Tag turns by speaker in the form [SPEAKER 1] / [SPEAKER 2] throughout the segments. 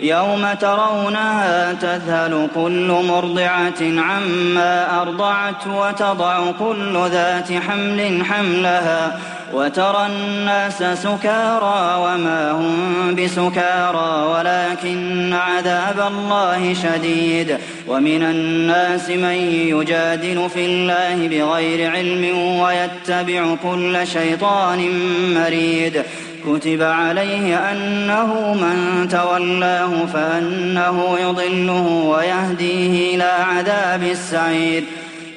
[SPEAKER 1] يوم ترونها تذهل كل مرضعة عما أرضعت وتضع كل ذات حمل حملها وترى الناس سكارى وما هم بسكارى ولكن عذاب الله شديد ومن الناس من يجادل في الله بغير علم ويتبع كل شيطان مريد كتب عليه أنه من تولاه فأنه يضله ويهديه إلى عذاب السعير.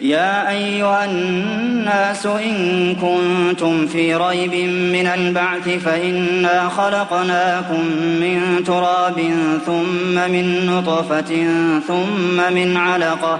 [SPEAKER 1] يا أيها الناس إن كنتم في ريب من البعث فإنا خلقناكم من تراب ثم من نطفة ثم من علقة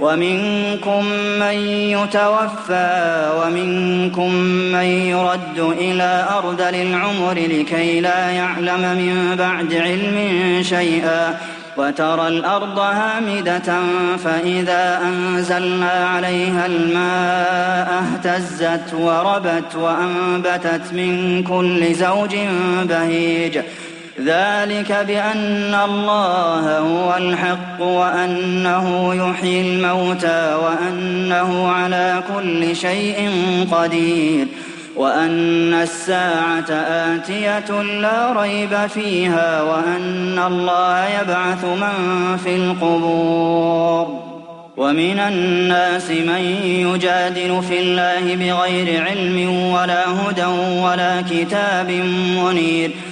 [SPEAKER 1] ومنكم من يتوفى ومنكم من يرد إلى أرذل العمر لكي لا يعلم من بعد علم شيئا وترى الأرض هامدة فإذا أنزلنا عليها الماء اهتزت وربت وأنبتت من كل زوج بهيج ذلك بأن الله هو الحق وأنه يحيي الموتى وأنه على كل شيء قدير وأن الساعة آتية لا ريب فيها وأن الله يبعث من في القبور ومن الناس من يجادل في الله بغير علم ولا هدى ولا كتاب منير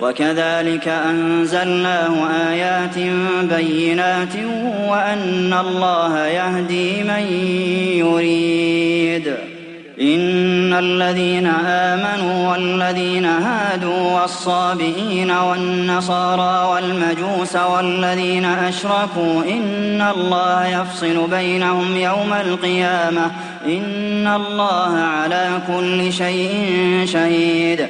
[SPEAKER 1] وكذلك أنزلناه آيات بينات وأن الله يهدي من يريد. إن الذين آمنوا والذين هادوا والصابئين والنصارى والمجوس والذين أشركوا إن الله يفصل بينهم يوم القيامة. إن الله على كل شيء شهيد.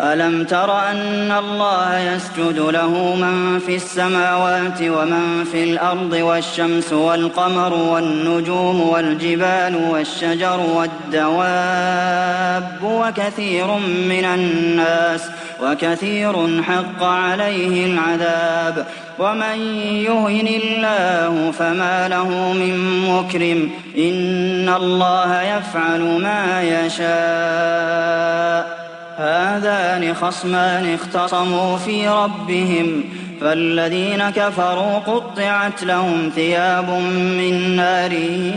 [SPEAKER 1] ألم تر أن الله يسجد له من في السماوات ومن في الأرض والشمس والقمر والنجوم والجبال والشجر والدواب وكثير من الناس وكثير حق عليه العذاب ومن يهن الله فما له من مكرم إن الله يفعل ما يشاء هذان خصمان اختصموا في ربهم فالذين كفروا قطعت لهم ثياب من نار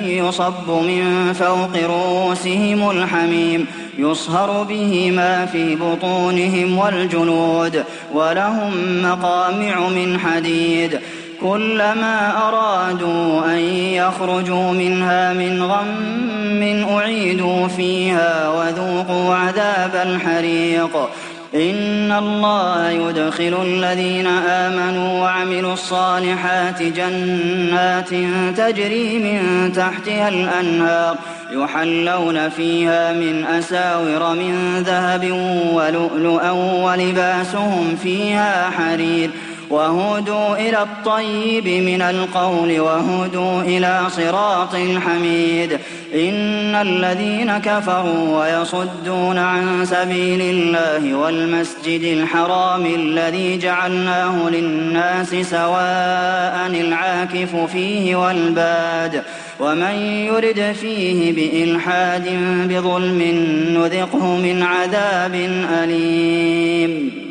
[SPEAKER 1] يصب من فوق رؤوسهم الحميم يصهر به ما في بطونهم والجنود ولهم مقامع من حديد. كلما أرادوا أن يخرجوا منها من غم أعيدوا فيها وذوقوا عذاب الحريق. إن الله يدخل الذين آمنوا وعملوا الصالحات جنات تجري من تحتها الأنهار يحلون فيها من أساور من ذهب ولؤلؤا ولباسهم فيها حرير. وهدوا إلى الطيب من القول وهدوا إلى صراط الحميد. إن الذين كفروا ويصدون عن سبيل الله والمسجد الحرام الذي جعلناه للناس سواء العاكف فيه والباد. ومن يرد فيه بإلحاد بظلم نذقه من عذاب أليم.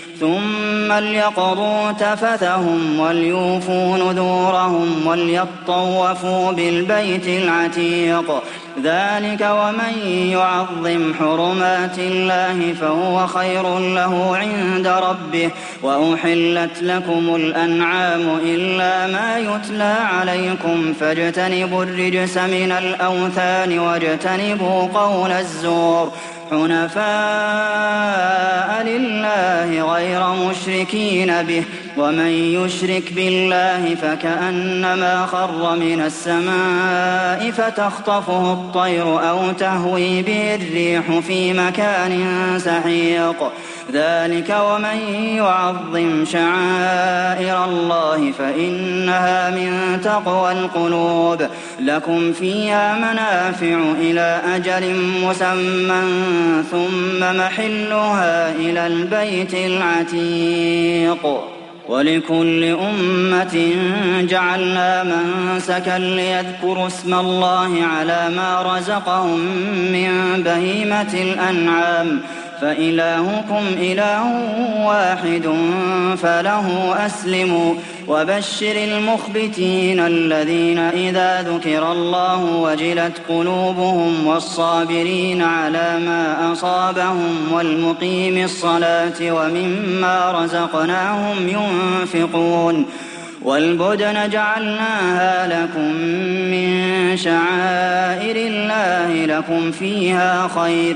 [SPEAKER 1] ثم ليقضوا تفثهم وليوفوا نذورهم وليطوفوا بالبيت العتيق. ذلك ومن يعظم حرمات الله فهو خير له عند ربه. وأحلت لكم الأنعام إلا ما يتلى عليكم فاجتنبوا الرجس من الأوثان واجتنبوا قول الزور. حنفاء لله غير مشركين به. ومن يشرك بالله فكأنما خر من السماء فتخطفه الطير أو تهوي به الريح في مكان سحيق. ذلك ومن يعظم شعائر الله فإنها من تقوى القلوب. لكم فيها منافع إلى أجل مسمى ثم محلها إلى البيت العتيق. ولكل أمة جعلنا منسكا ليذكروا اسم الله على ما رزقهم من بهيمة الأنعام. فإلهكم إله واحد فله أسلموا وبشر المخبتين الذين إذا ذكر الله وجلت قلوبهم والصابرين على ما أصابهم والمقيم الصلاة ومما رزقناهم ينفقون والبدن جعلناها لكم من شعائر الله لكم فيها خير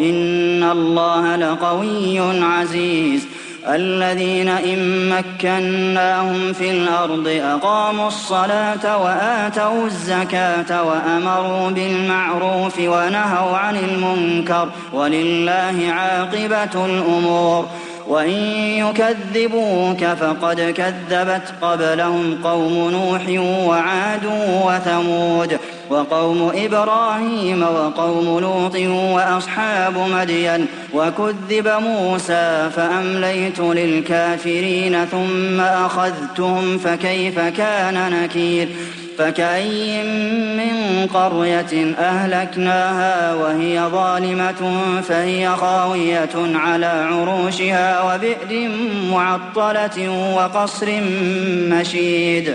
[SPEAKER 1] إن الله لقوي عزيز. الذين إن مكناهم في الأرض أقاموا الصلاة وآتوا الزكاة وأمروا بالمعروف ونهوا عن المنكر ولله عاقبة الأمور. وإن يكذبوك فقد كذبت قبلهم قوم نوح وعاد وثمود. وقوم إبراهيم وقوم لوط وأصحاب مدين وكذب موسى فأمليت للكافرين ثم أخذتهم فكيف كان نكير فكأي من قرية أهلكناها وهي ظالمة فهي خاوية على عروشها وبئر معطلة وقصر مشيد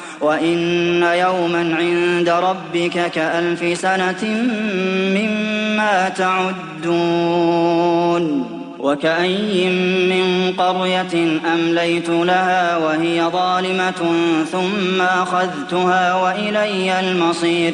[SPEAKER 1] وإن يوما عند ربك كألف سنة مما تعدون وكأي من قرية أمليت لها وهي ظالمة ثم أخذتها وإلي المصير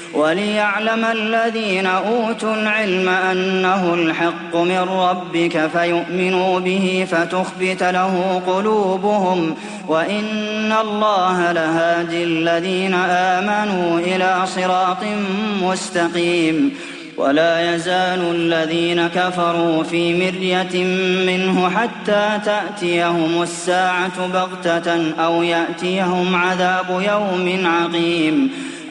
[SPEAKER 1] وليعلم الذين أوتوا العلم أنه الحق من ربك فيؤمنوا به فتخبت له قلوبهم وإن الله لهادي الذين آمنوا إلى صراط مستقيم ولا يزال الذين كفروا في مرية منه حتى تأتيهم الساعة بغتة أو يأتيهم عذاب يوم عقيم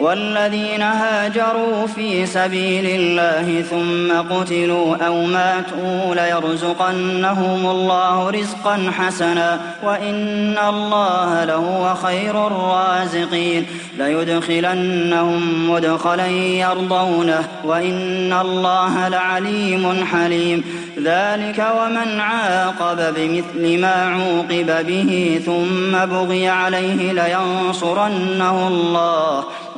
[SPEAKER 1] والذين هاجروا في سبيل الله ثم قتلوا أو ماتوا ليرزقنهم الله رزقا حسنا وإن الله لهو خير الرازقين ليدخلنهم مدخلا يرضونه وإن الله لعليم حليم ذلك ومن عاقب بمثل ما عوقب به ثم بغي عليه لينصرنه الله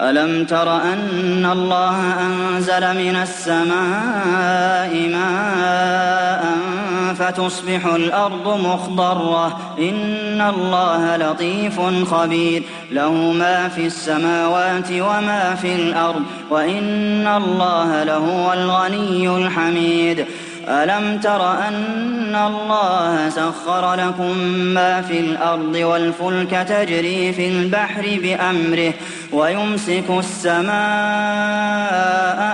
[SPEAKER 1] ألم تر أن الله أنزل من السماء ماء فتصبح الأرض مخضرة؟ إن الله لطيف خبير. له ما في السماوات وما في الأرض وإن الله لهو الغني الحميد. ألم تر أن الله سخر لكم ما في الأرض والفلك تجري في البحر بأمره ويمسك السماء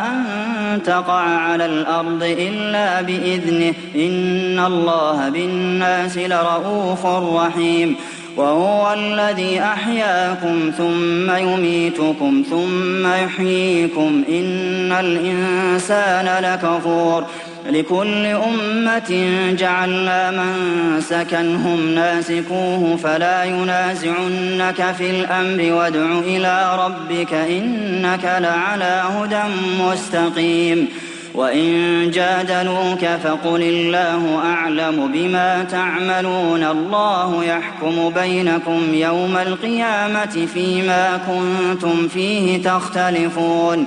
[SPEAKER 1] أن تقع على الأرض إلا بإذنه إن الله بالناس لرؤوف رحيم وهو الذي أحياكم ثم يميتكم ثم يحييكم إن الإنسان لكفور لكل أمة جعلنا من سكنهم ناسكوه فلا ينازعنك في الأمر وادع إلى ربك إنك لعلى هدى مستقيم. وإن جادلوك فقل الله أعلم بما تعملون الله يحكم بينكم يوم القيامة فيما كنتم فيه تختلفون.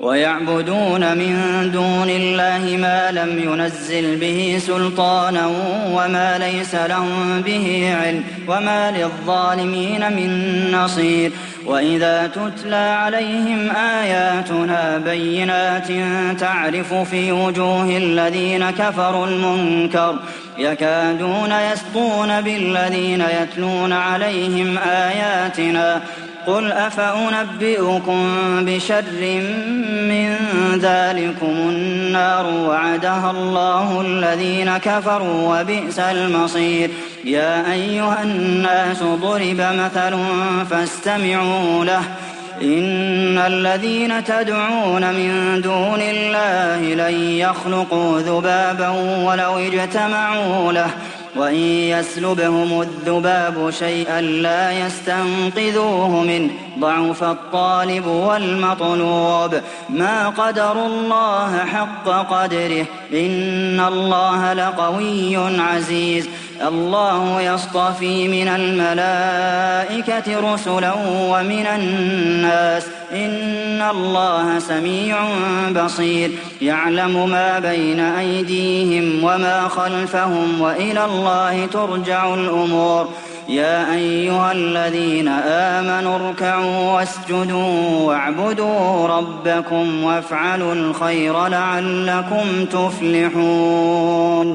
[SPEAKER 1] ويعبدون من دون الله ما لم ينزل به سلطانا وما ليس لهم به علم وما للظالمين من نصير. وإذا تتلى عليهم آياتنا بينات تعرف في وجوه الذين كفروا المنكر يكادون يسطون بالذين يتلون عليهم آياتنا قل أفأنبئكم بشر من ذلكم النار وعدها الله الذين كفروا وبئس المصير. يا أيها الناس ضرب مثل فاستمعوا له. إن الذين تدعون من دون الله لن يخلقوا ذبابا ولو اجتمعوا له. وإن يسلبهم الذباب شيئا لا يستنقذوه منه ضعف الطالب والمطلوب. ما قدروا الله حق قدره. إن الله لقوي عزيز. الله يصطفي من الملائكة رسلا ومن الناس. إن الله سميع بصير. يعلم ما بين أيديهم وما خلفهم وإلى الله ترجع الأمور. يا أيها الذين آمنوا اركعوا واسجدوا واعبدوا ربكم وافعلوا الخير لعلكم تفلحون.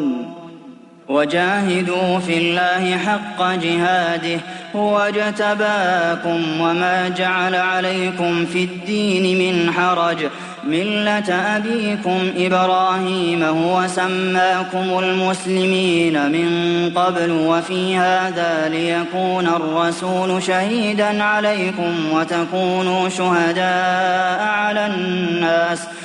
[SPEAKER 1] وجاهدوا في الله حق جهاده هو اجتباكم وما جعل عليكم في الدين من حرج. ملة أبيكم إبراهيم هو سماكم المسلمين من قبل وفي هذا ليكون الرسول شهيدا عليكم وتكونوا شهداء على الناس ۖ.